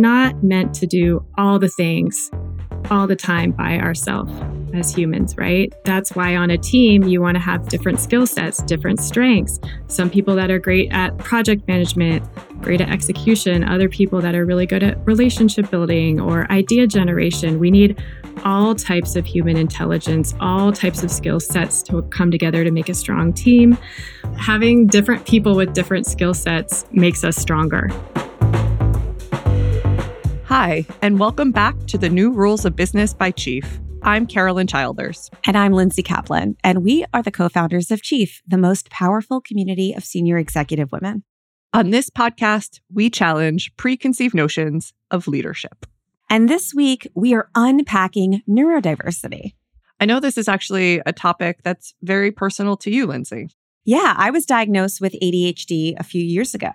not meant to do all the things all the time by ourselves as humans, right? That's why on a team, you want to have different skill sets, different strengths. Some people that are great at project management, great at execution, other people that are really good at relationship building or idea generation. We need all types of human intelligence, all types of skill sets to come together to make a strong team. Having different people with different skill sets makes us stronger. Hi, and welcome back to the New Rules of Business by Chief. I'm Carolyn Childers. And I'm Lindsay Kaplan. And we are the co founders of Chief, the most powerful community of senior executive women. On this podcast, we challenge preconceived notions of leadership. And this week, we are unpacking neurodiversity. I know this is actually a topic that's very personal to you, Lindsay. Yeah, I was diagnosed with ADHD a few years ago,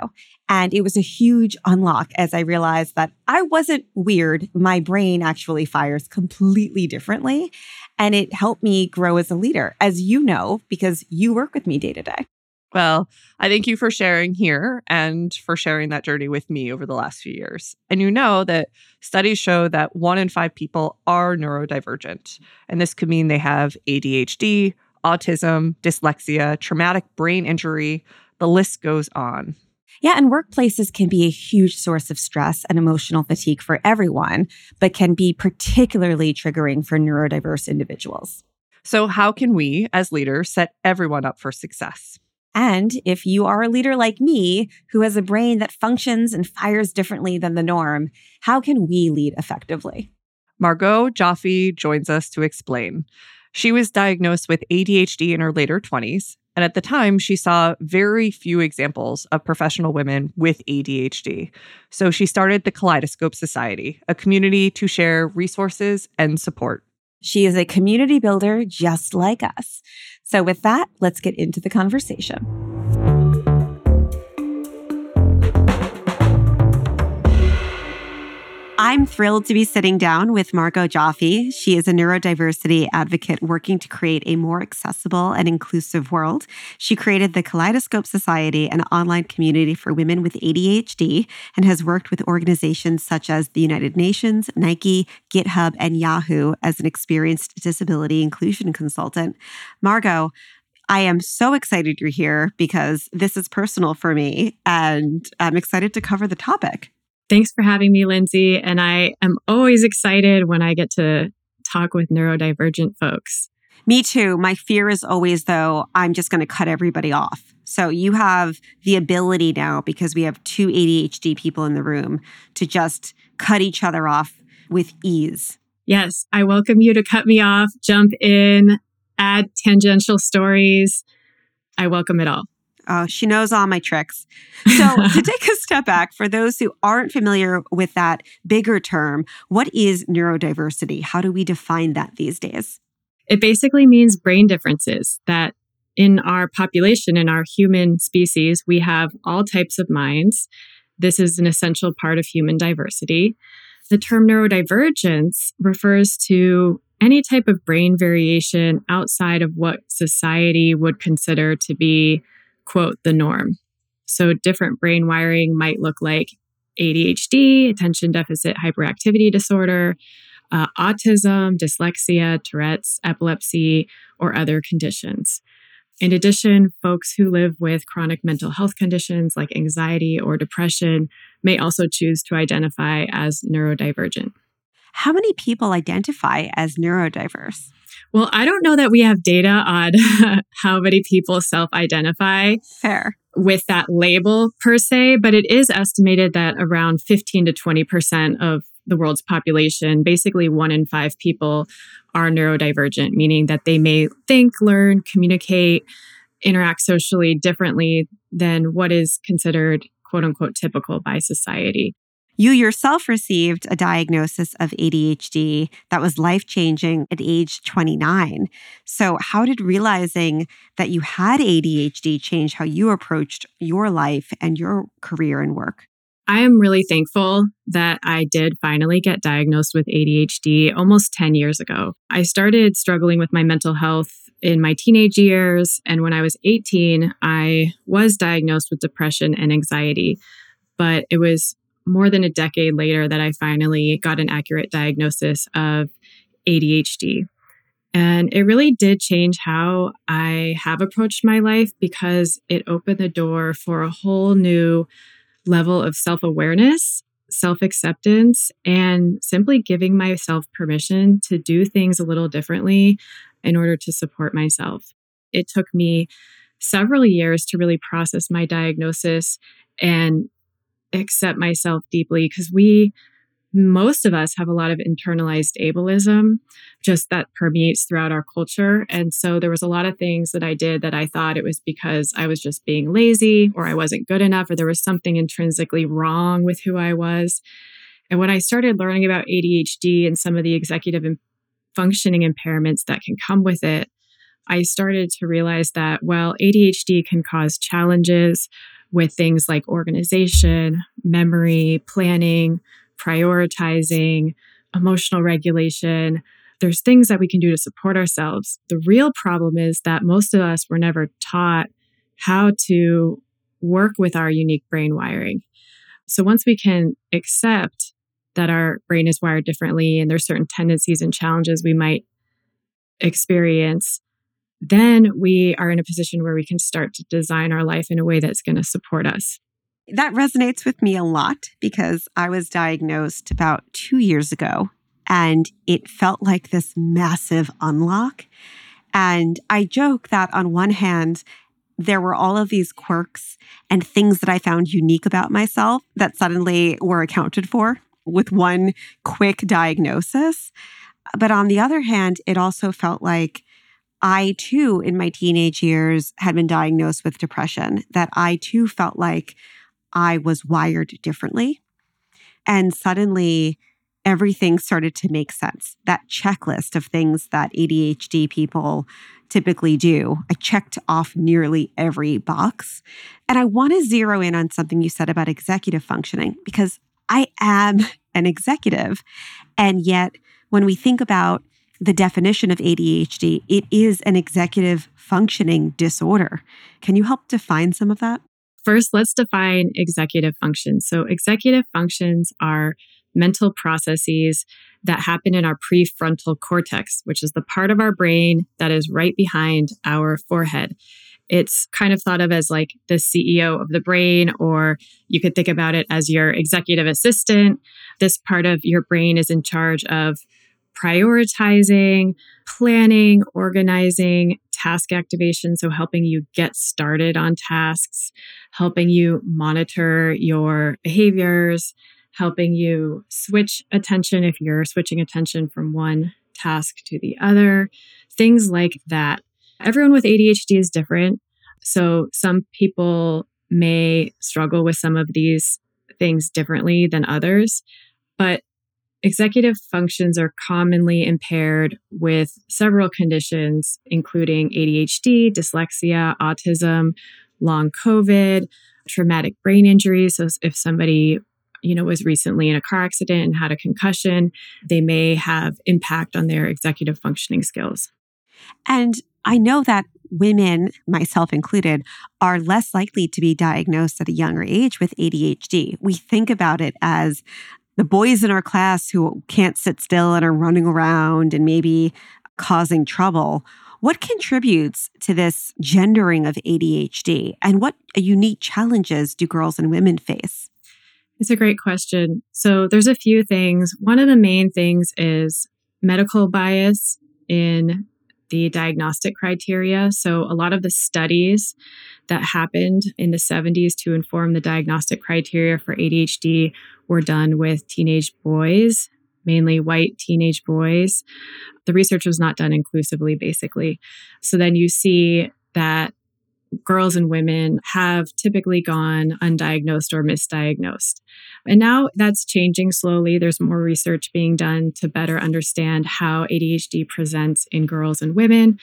and it was a huge unlock as I realized that I wasn't weird. My brain actually fires completely differently, and it helped me grow as a leader, as you know, because you work with me day to day. Well, I thank you for sharing here and for sharing that journey with me over the last few years. And you know that studies show that one in five people are neurodivergent. And this could mean they have ADHD, autism, dyslexia, traumatic brain injury. The list goes on. Yeah, and workplaces can be a huge source of stress and emotional fatigue for everyone, but can be particularly triggering for neurodiverse individuals. So, how can we as leaders set everyone up for success? And if you are a leader like me, who has a brain that functions and fires differently than the norm, how can we lead effectively? Margaux Joffe joins us to explain. She was diagnosed with ADHD in her later 20s. And at the time, she saw very few examples of professional women with ADHD. So she started the Kaleidoscope Society, a community to share resources and support. She is a community builder just like us. So, with that, let's get into the conversation. I'm thrilled to be sitting down with Margaux Joffe. She is a neurodiversity advocate working to create a more accessible and inclusive world. She created the Kaleidoscope Society, an online community for women with ADHD, and has worked with organizations such as the United Nations, Nike, GitHub, and Yahoo as an experienced disability inclusion consultant. Margaux, I am so excited you're here because this is personal for me and I'm excited to cover the topic. Thanks for having me, Lindsay. And I am always excited when I get to talk with neurodivergent folks. Me too. My fear is always, though, I'm just going to cut everybody off. So you have the ability now, because we have two ADHD people in the room, to just cut each other off with ease. Yes, I welcome you to cut me off, jump in, add tangential stories. I welcome it all. Oh, she knows all my tricks. So, to take a step back, for those who aren't familiar with that bigger term, what is neurodiversity? How do we define that these days? It basically means brain differences that in our population, in our human species, we have all types of minds. This is an essential part of human diversity. The term neurodivergence refers to any type of brain variation outside of what society would consider to be quote, the norm. So different brain wiring might look like ADHD, attention deficit hyperactivity disorder, uh, autism, dyslexia, Tourette's, epilepsy, or other conditions. In addition, folks who live with chronic mental health conditions like anxiety or depression may also choose to identify as neurodivergent. How many people identify as neurodiverse? Well, I don't know that we have data on how many people self identify. Fair. With that label per se, but it is estimated that around 15 to 20% of the world's population, basically one in five people, are neurodivergent, meaning that they may think, learn, communicate, interact socially differently than what is considered quote unquote typical by society. You yourself received a diagnosis of ADHD that was life changing at age 29. So, how did realizing that you had ADHD change how you approached your life and your career and work? I am really thankful that I did finally get diagnosed with ADHD almost 10 years ago. I started struggling with my mental health in my teenage years. And when I was 18, I was diagnosed with depression and anxiety. But it was more than a decade later that I finally got an accurate diagnosis of ADHD. And it really did change how I have approached my life because it opened the door for a whole new level of self awareness, self acceptance, and simply giving myself permission to do things a little differently in order to support myself. It took me several years to really process my diagnosis and accept myself deeply because we most of us have a lot of internalized ableism just that permeates throughout our culture. And so there was a lot of things that i did that i thought it was because i was just being lazy or i wasn't good enough or there was something intrinsically wrong with who i was. And when i started learning about adhd and some of the executive functioning impairments that can come with it i started to realize that well adhd can cause challenges with things like organization memory planning prioritizing, emotional regulation. There's things that we can do to support ourselves. The real problem is that most of us were never taught how to work with our unique brain wiring. So once we can accept that our brain is wired differently and there's certain tendencies and challenges we might experience, then we are in a position where we can start to design our life in a way that's going to support us. That resonates with me a lot because I was diagnosed about two years ago and it felt like this massive unlock. And I joke that on one hand, there were all of these quirks and things that I found unique about myself that suddenly were accounted for with one quick diagnosis. But on the other hand, it also felt like I too, in my teenage years, had been diagnosed with depression, that I too felt like I was wired differently. And suddenly, everything started to make sense. That checklist of things that ADHD people typically do, I checked off nearly every box. And I want to zero in on something you said about executive functioning because I am an executive. And yet, when we think about the definition of ADHD, it is an executive functioning disorder. Can you help define some of that? First, let's define executive functions. So, executive functions are mental processes that happen in our prefrontal cortex, which is the part of our brain that is right behind our forehead. It's kind of thought of as like the CEO of the brain, or you could think about it as your executive assistant. This part of your brain is in charge of prioritizing, planning, organizing, task activation. So, helping you get started on tasks, helping you monitor your behaviors, helping you switch attention if you're switching attention from one task to the other, things like that. Everyone with ADHD is different. So, some people may struggle with some of these things differently than others. But Executive functions are commonly impaired with several conditions, including ADHD, dyslexia, autism, long COVID, traumatic brain injury. So, if somebody you know was recently in a car accident and had a concussion, they may have impact on their executive functioning skills. And I know that women, myself included, are less likely to be diagnosed at a younger age with ADHD. We think about it as the boys in our class who can't sit still and are running around and maybe causing trouble. What contributes to this gendering of ADHD and what unique challenges do girls and women face? It's a great question. So, there's a few things. One of the main things is medical bias in the diagnostic criteria. So, a lot of the studies that happened in the 70s to inform the diagnostic criteria for ADHD were done with teenage boys, mainly white teenage boys. The research was not done inclusively, basically. So, then you see that girls and women have typically gone undiagnosed or misdiagnosed. And now that's changing slowly. There's more research being done to better understand how ADHD presents in girls and women.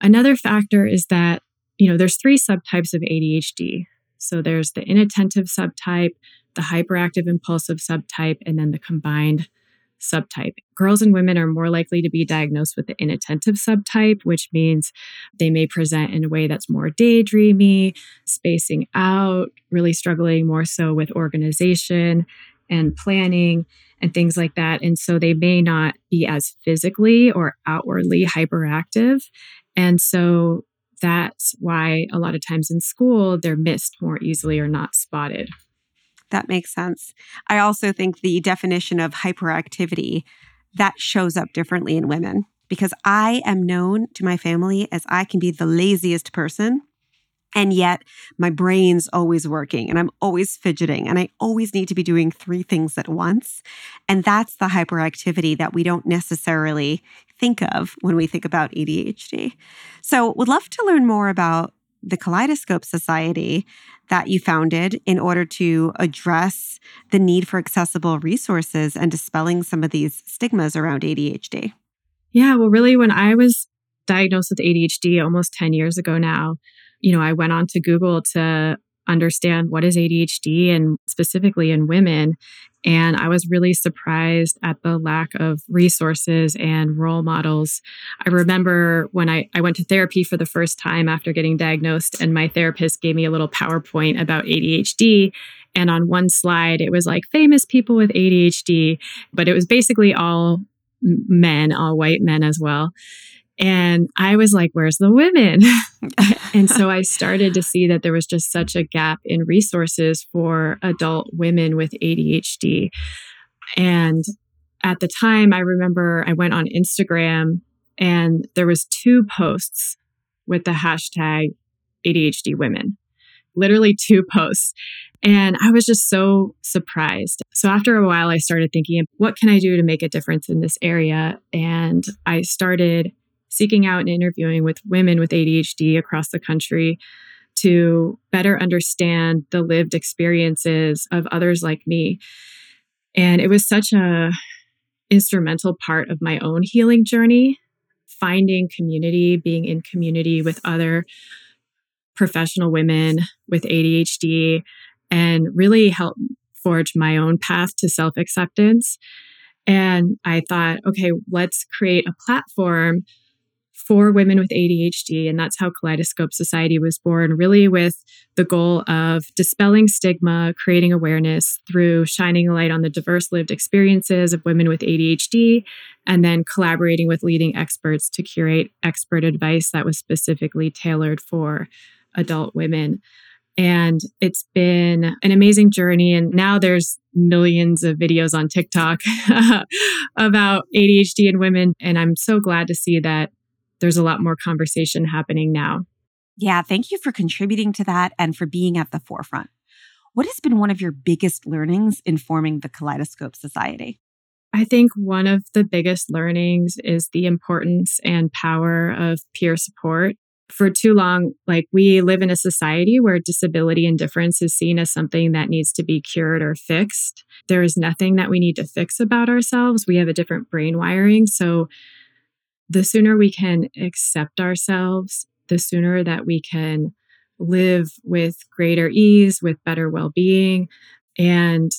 Another factor is that, you know, there's three subtypes of ADHD. So there's the inattentive subtype, the hyperactive impulsive subtype, and then the combined subtype. Girls and women are more likely to be diagnosed with the inattentive subtype, which means they may present in a way that's more daydreamy, spacing out, really struggling more so with organization and planning and things like that. And so they may not be as physically or outwardly hyperactive. And so that's why a lot of times in school they're missed more easily or not spotted. That makes sense. I also think the definition of hyperactivity that shows up differently in women because I am known to my family as I can be the laziest person and yet my brain's always working and I'm always fidgeting and I always need to be doing three things at once. And that's the hyperactivity that we don't necessarily think of when we think about ADHD. So, would love to learn more about the Kaleidoscope Society that you founded in order to address the need for accessible resources and dispelling some of these stigmas around ADHD? Yeah, well, really, when I was diagnosed with ADHD almost 10 years ago now, you know, I went on to Google to understand what is ADHD and specifically in women. And I was really surprised at the lack of resources and role models. I remember when I, I went to therapy for the first time after getting diagnosed, and my therapist gave me a little PowerPoint about ADHD. And on one slide, it was like famous people with ADHD, but it was basically all men, all white men as well. And I was like, where's the women? and so I started to see that there was just such a gap in resources for adult women with ADHD. And at the time, I remember I went on Instagram and there was two posts with the hashtag ADHD women, literally two posts. And I was just so surprised. So after a while, I started thinking, what can I do to make a difference in this area? And I started seeking out and interviewing with women with ADHD across the country to better understand the lived experiences of others like me. And it was such a instrumental part of my own healing journey, finding community, being in community with other professional women with ADHD and really help forge my own path to self acceptance. And I thought, okay, let's create a platform for women with ADHD. And that's how Kaleidoscope Society was born, really with the goal of dispelling stigma, creating awareness through shining a light on the diverse lived experiences of women with ADHD, and then collaborating with leading experts to curate expert advice that was specifically tailored for adult women. And it's been an amazing journey. And now there's millions of videos on TikTok about ADHD in women. And I'm so glad to see that there's a lot more conversation happening now. Yeah, thank you for contributing to that and for being at the forefront. What has been one of your biggest learnings in forming the Kaleidoscope Society? I think one of the biggest learnings is the importance and power of peer support. For too long, like we live in a society where disability and difference is seen as something that needs to be cured or fixed. There is nothing that we need to fix about ourselves. We have a different brain wiring. So the sooner we can accept ourselves, the sooner that we can live with greater ease, with better well being, and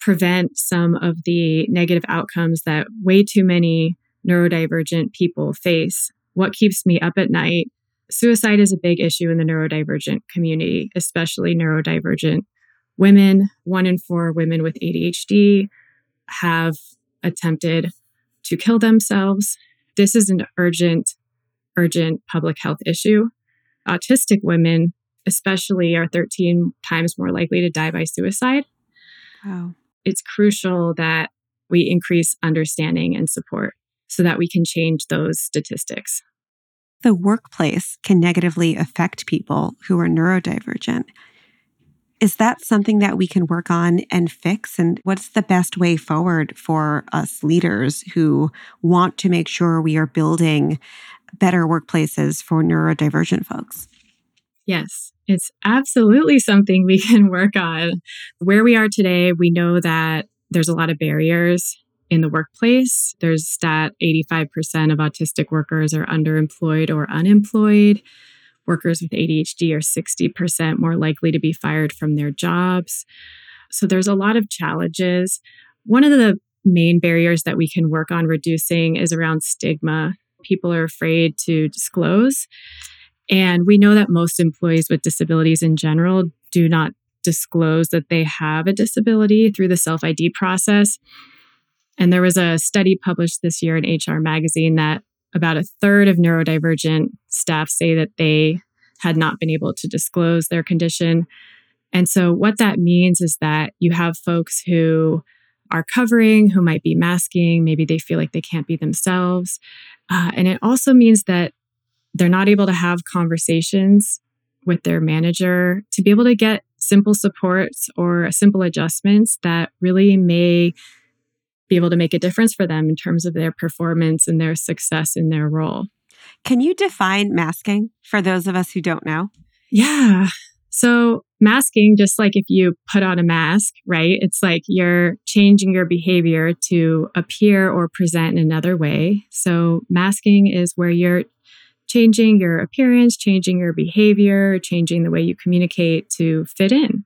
prevent some of the negative outcomes that way too many neurodivergent people face. What keeps me up at night? Suicide is a big issue in the neurodivergent community, especially neurodivergent women. One in four women with ADHD have attempted to kill themselves this is an urgent, urgent public health issue. Autistic women, especially, are 13 times more likely to die by suicide. Wow. It's crucial that we increase understanding and support so that we can change those statistics. The workplace can negatively affect people who are neurodivergent. Is that something that we can work on and fix? And what's the best way forward for us leaders who want to make sure we are building better workplaces for neurodivergent folks? Yes, it's absolutely something we can work on. Where we are today, we know that there's a lot of barriers in the workplace. There's stat 85% of autistic workers are underemployed or unemployed workers with ADHD are 60% more likely to be fired from their jobs. So there's a lot of challenges. One of the main barriers that we can work on reducing is around stigma. People are afraid to disclose. And we know that most employees with disabilities in general do not disclose that they have a disability through the self ID process. And there was a study published this year in HR Magazine that about a third of neurodivergent staff say that they had not been able to disclose their condition. And so, what that means is that you have folks who are covering, who might be masking, maybe they feel like they can't be themselves. Uh, and it also means that they're not able to have conversations with their manager to be able to get simple supports or simple adjustments that really may be able to make a difference for them in terms of their performance and their success in their role. Can you define masking for those of us who don't know? Yeah. So, masking, just like if you put on a mask, right? It's like you're changing your behavior to appear or present in another way. So, masking is where you're changing your appearance, changing your behavior, changing the way you communicate to fit in.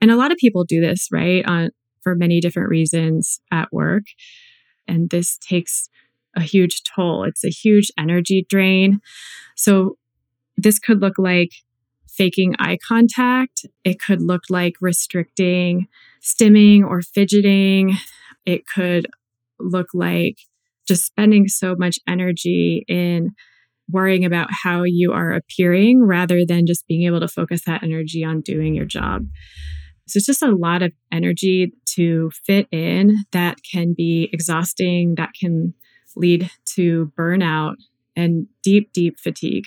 And a lot of people do this, right? On for many different reasons at work. And this takes a huge toll. It's a huge energy drain. So this could look like faking eye contact. It could look like restricting stimming or fidgeting. It could look like just spending so much energy in worrying about how you are appearing rather than just being able to focus that energy on doing your job. So it's just a lot of energy to fit in that can be exhausting, that can lead to burnout and deep, deep fatigue.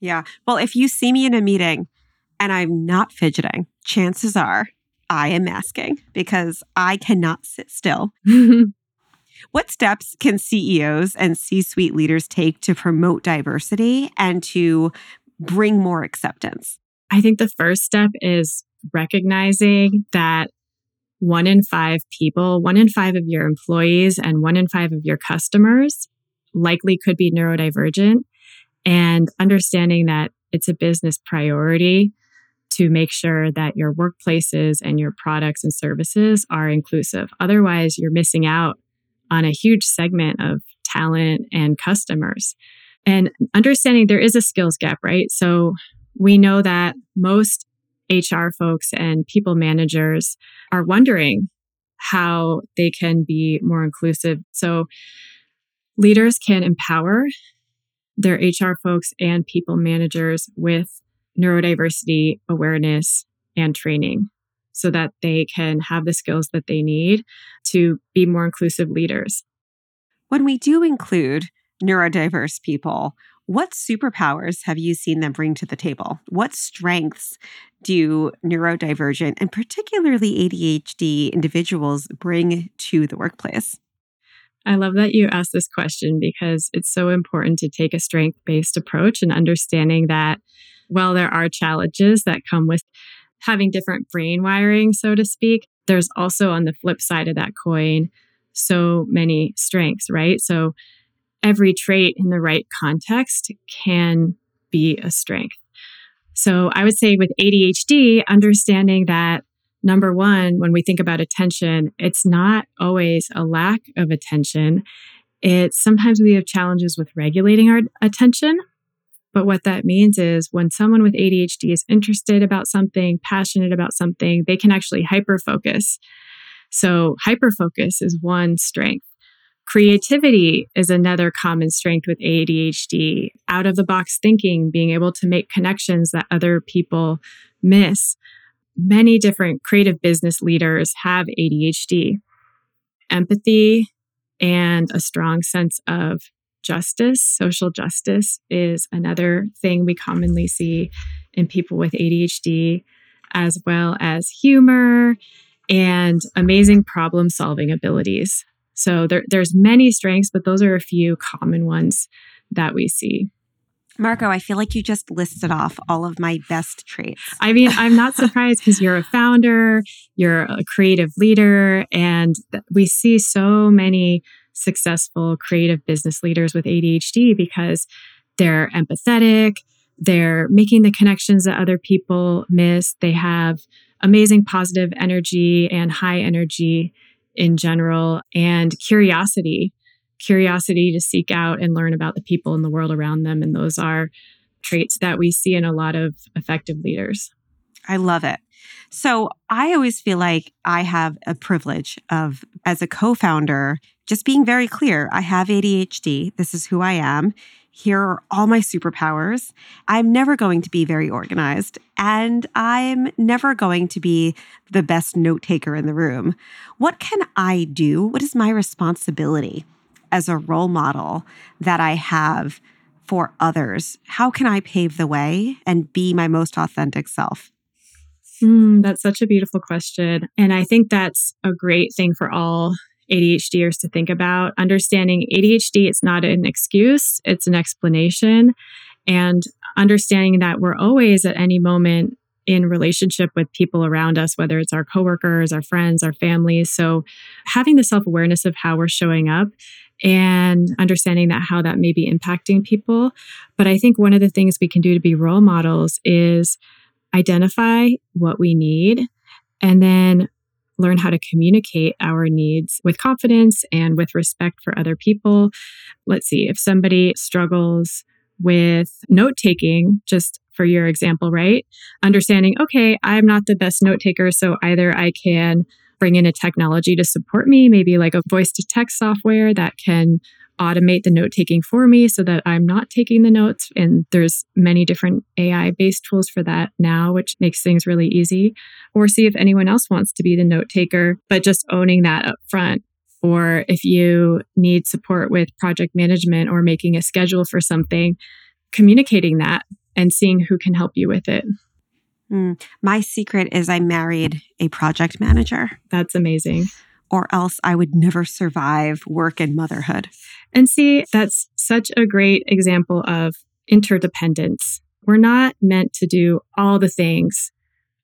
Yeah. Well, if you see me in a meeting and I'm not fidgeting, chances are I am masking because I cannot sit still. what steps can CEOs and C suite leaders take to promote diversity and to bring more acceptance? I think the first step is recognizing that one in five people, one in five of your employees, and one in five of your customers likely could be neurodivergent, and understanding that it's a business priority to make sure that your workplaces and your products and services are inclusive. Otherwise, you're missing out on a huge segment of talent and customers. And understanding there is a skills gap, right? So we know that most HR folks and people managers are wondering how they can be more inclusive. So leaders can empower their HR folks and people managers with neurodiversity awareness and training so that they can have the skills that they need to be more inclusive leaders. When we do include neurodiverse people, what superpowers have you seen them bring to the table? What strengths do neurodivergent and particularly ADHD individuals bring to the workplace? I love that you asked this question because it's so important to take a strength based approach and understanding that while there are challenges that come with having different brain wiring, so to speak, there's also on the flip side of that coin so many strengths, right? So every trait in the right context can be a strength. So I would say with ADHD, understanding that number one, when we think about attention, it's not always a lack of attention. It's sometimes we have challenges with regulating our attention. But what that means is when someone with ADHD is interested about something, passionate about something, they can actually hyper focus. So, hyper focus is one strength. Creativity is another common strength with ADHD. Out of the box thinking, being able to make connections that other people miss. Many different creative business leaders have ADHD. Empathy and a strong sense of justice, social justice, is another thing we commonly see in people with ADHD, as well as humor and amazing problem solving abilities. So there, there's many strengths, but those are a few common ones that we see. Margaux, I feel like you just listed off all of my best traits. I mean, I'm not surprised because you're a founder, you're a creative leader, and we see so many successful creative business leaders with ADHD because they're empathetic, they're making the connections that other people miss, they have amazing positive energy and high energy in general and curiosity curiosity to seek out and learn about the people in the world around them and those are traits that we see in a lot of effective leaders I love it. So I always feel like I have a privilege of, as a co founder, just being very clear I have ADHD. This is who I am. Here are all my superpowers. I'm never going to be very organized, and I'm never going to be the best note taker in the room. What can I do? What is my responsibility as a role model that I have for others? How can I pave the way and be my most authentic self? Mm, that's such a beautiful question. And I think that's a great thing for all ADHDers to think about. Understanding ADHD, it's not an excuse, it's an explanation. And understanding that we're always at any moment in relationship with people around us, whether it's our coworkers, our friends, our families. So having the self awareness of how we're showing up and understanding that how that may be impacting people. But I think one of the things we can do to be role models is identify what we need and then learn how to communicate our needs with confidence and with respect for other people. Let's see, if somebody struggles with note taking, just for your example, right? Understanding, okay, I'm not the best note taker, so either I can bring in a technology to support me, maybe like a voice to text software that can automate the note taking for me so that I'm not taking the notes. And there's many different AI based tools for that now, which makes things really easy. Or see if anyone else wants to be the note taker, but just owning that up front. Or if you need support with project management or making a schedule for something, communicating that and seeing who can help you with it. Mm. My secret is I married a project manager. That's amazing or else I would never survive work and motherhood. And see, that's such a great example of interdependence. We're not meant to do all the things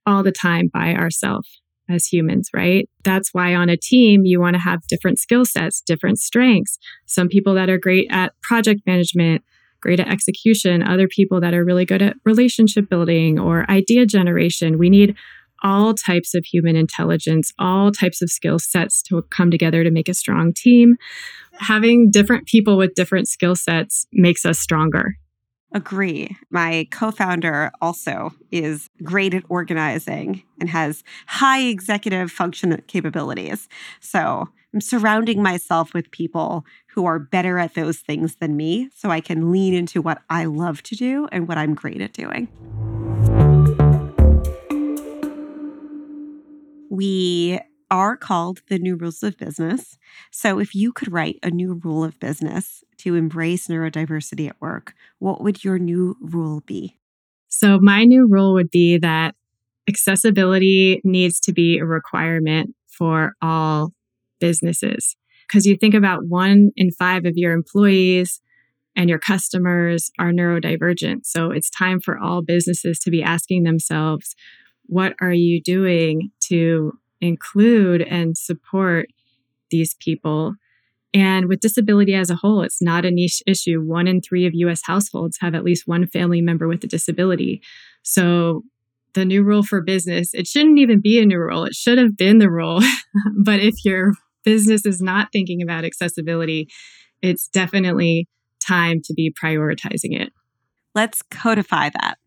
all the time by ourselves as humans, right? That's why on a team, you want to have different skill sets, different strengths. Some people that are great at project management, great at execution, other people that are really good at relationship building or idea generation. We need all types of human intelligence, all types of skill sets to come together to make a strong team. Having different people with different skill sets makes us stronger. Agree. My co founder also is great at organizing and has high executive function capabilities. So I'm surrounding myself with people who are better at those things than me so I can lean into what I love to do and what I'm great at doing. We are called the new rules of business. So, if you could write a new rule of business to embrace neurodiversity at work, what would your new rule be? So, my new rule would be that accessibility needs to be a requirement for all businesses. Because you think about one in five of your employees and your customers are neurodivergent. So, it's time for all businesses to be asking themselves, what are you doing to include and support these people? And with disability as a whole, it's not a niche issue. One in three of US households have at least one family member with a disability. So the new rule for business, it shouldn't even be a new rule. It should have been the rule. but if your business is not thinking about accessibility, it's definitely time to be prioritizing it. Let's codify that.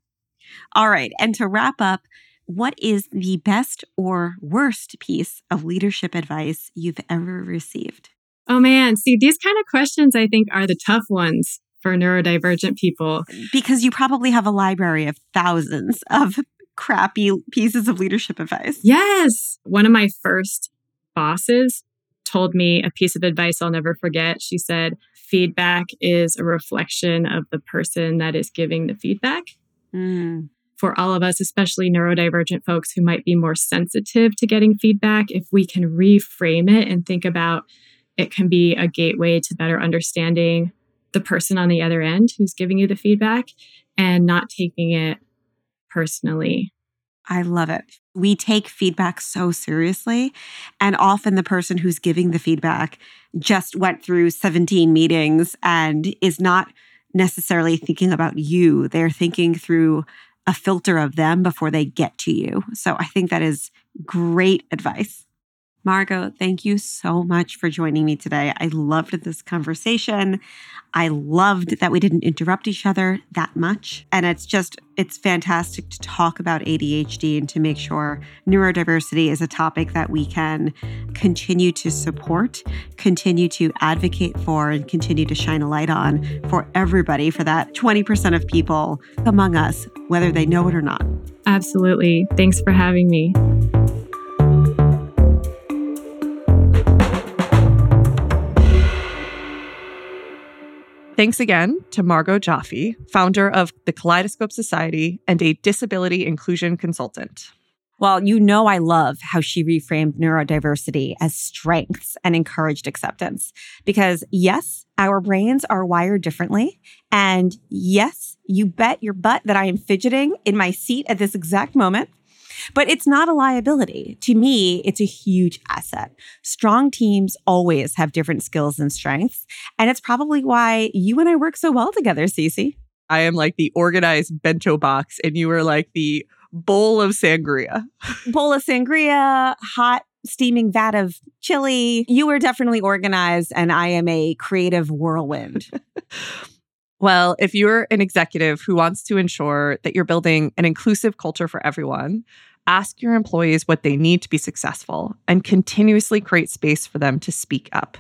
All right. And to wrap up, what is the best or worst piece of leadership advice you've ever received? Oh man, see, these kind of questions I think are the tough ones for neurodivergent people. Because you probably have a library of thousands of crappy pieces of leadership advice. Yes. One of my first bosses told me a piece of advice I'll never forget. She said, Feedback is a reflection of the person that is giving the feedback. Mm for all of us, especially neurodivergent folks who might be more sensitive to getting feedback, if we can reframe it and think about it can be a gateway to better understanding the person on the other end who's giving you the feedback and not taking it personally. I love it. We take feedback so seriously. And often the person who's giving the feedback just went through 17 meetings and is not necessarily thinking about you. They're thinking through a filter of them before they get to you. So I think that is great advice. Margaux, thank you so much for joining me today. I loved this conversation. I loved that we didn't interrupt each other that much. And it's just, it's fantastic to talk about ADHD and to make sure neurodiversity is a topic that we can continue to support, continue to advocate for, and continue to shine a light on for everybody, for that 20% of people among us, whether they know it or not. Absolutely. Thanks for having me. Thanks again to Margaux Joffe, founder of the Kaleidoscope Society and a disability inclusion consultant. Well, you know, I love how she reframed neurodiversity as strengths and encouraged acceptance. Because yes, our brains are wired differently. And yes, you bet your butt that I am fidgeting in my seat at this exact moment. But it's not a liability. To me, it's a huge asset. Strong teams always have different skills and strengths. And it's probably why you and I work so well together, Cece. I am like the organized bento box, and you are like the bowl of sangria. bowl of sangria, hot steaming vat of chili. You are definitely organized, and I am a creative whirlwind. well, if you're an executive who wants to ensure that you're building an inclusive culture for everyone, ask your employees what they need to be successful and continuously create space for them to speak up.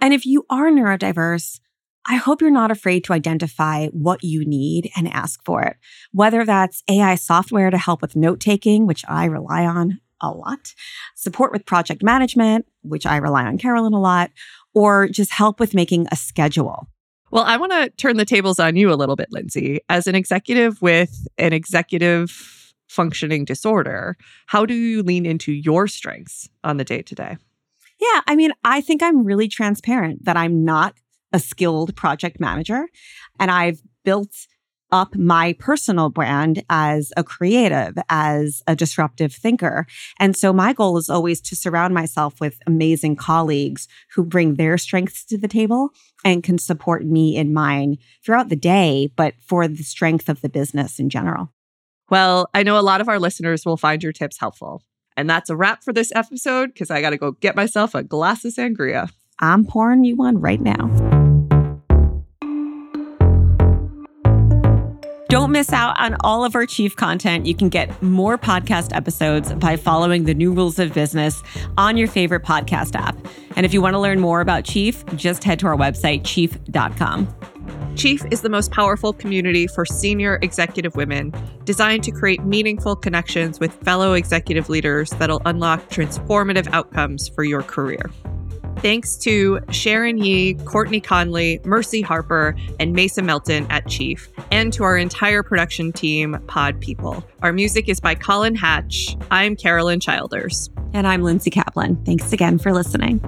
And if you are neurodiverse, I hope you're not afraid to identify what you need and ask for it. Whether that's AI software to help with note taking, which I rely on a lot, support with project management, which I rely on Carolyn a lot, or just help with making a schedule. Well, I want to turn the tables on you a little bit, Lindsay. As an executive with an executive functioning disorder, how do you lean into your strengths on the day to day? Yeah, I mean, I think I'm really transparent that I'm not a skilled project manager and I've built up my personal brand as a creative, as a disruptive thinker. And so my goal is always to surround myself with amazing colleagues who bring their strengths to the table and can support me in mine throughout the day, but for the strength of the business in general. Well, I know a lot of our listeners will find your tips helpful. And that's a wrap for this episode because I got to go get myself a glass of sangria. I'm pouring you one right now. Don't miss out on all of our Chief content. You can get more podcast episodes by following the new rules of business on your favorite podcast app. And if you want to learn more about Chief, just head to our website, chief.com. Chief is the most powerful community for senior executive women, designed to create meaningful connections with fellow executive leaders that'll unlock transformative outcomes for your career. Thanks to Sharon Yee, Courtney Conley, Mercy Harper, and Mesa Melton at Chief, and to our entire production team, Pod People. Our music is by Colin Hatch. I'm Carolyn Childers. And I'm Lindsay Kaplan. Thanks again for listening.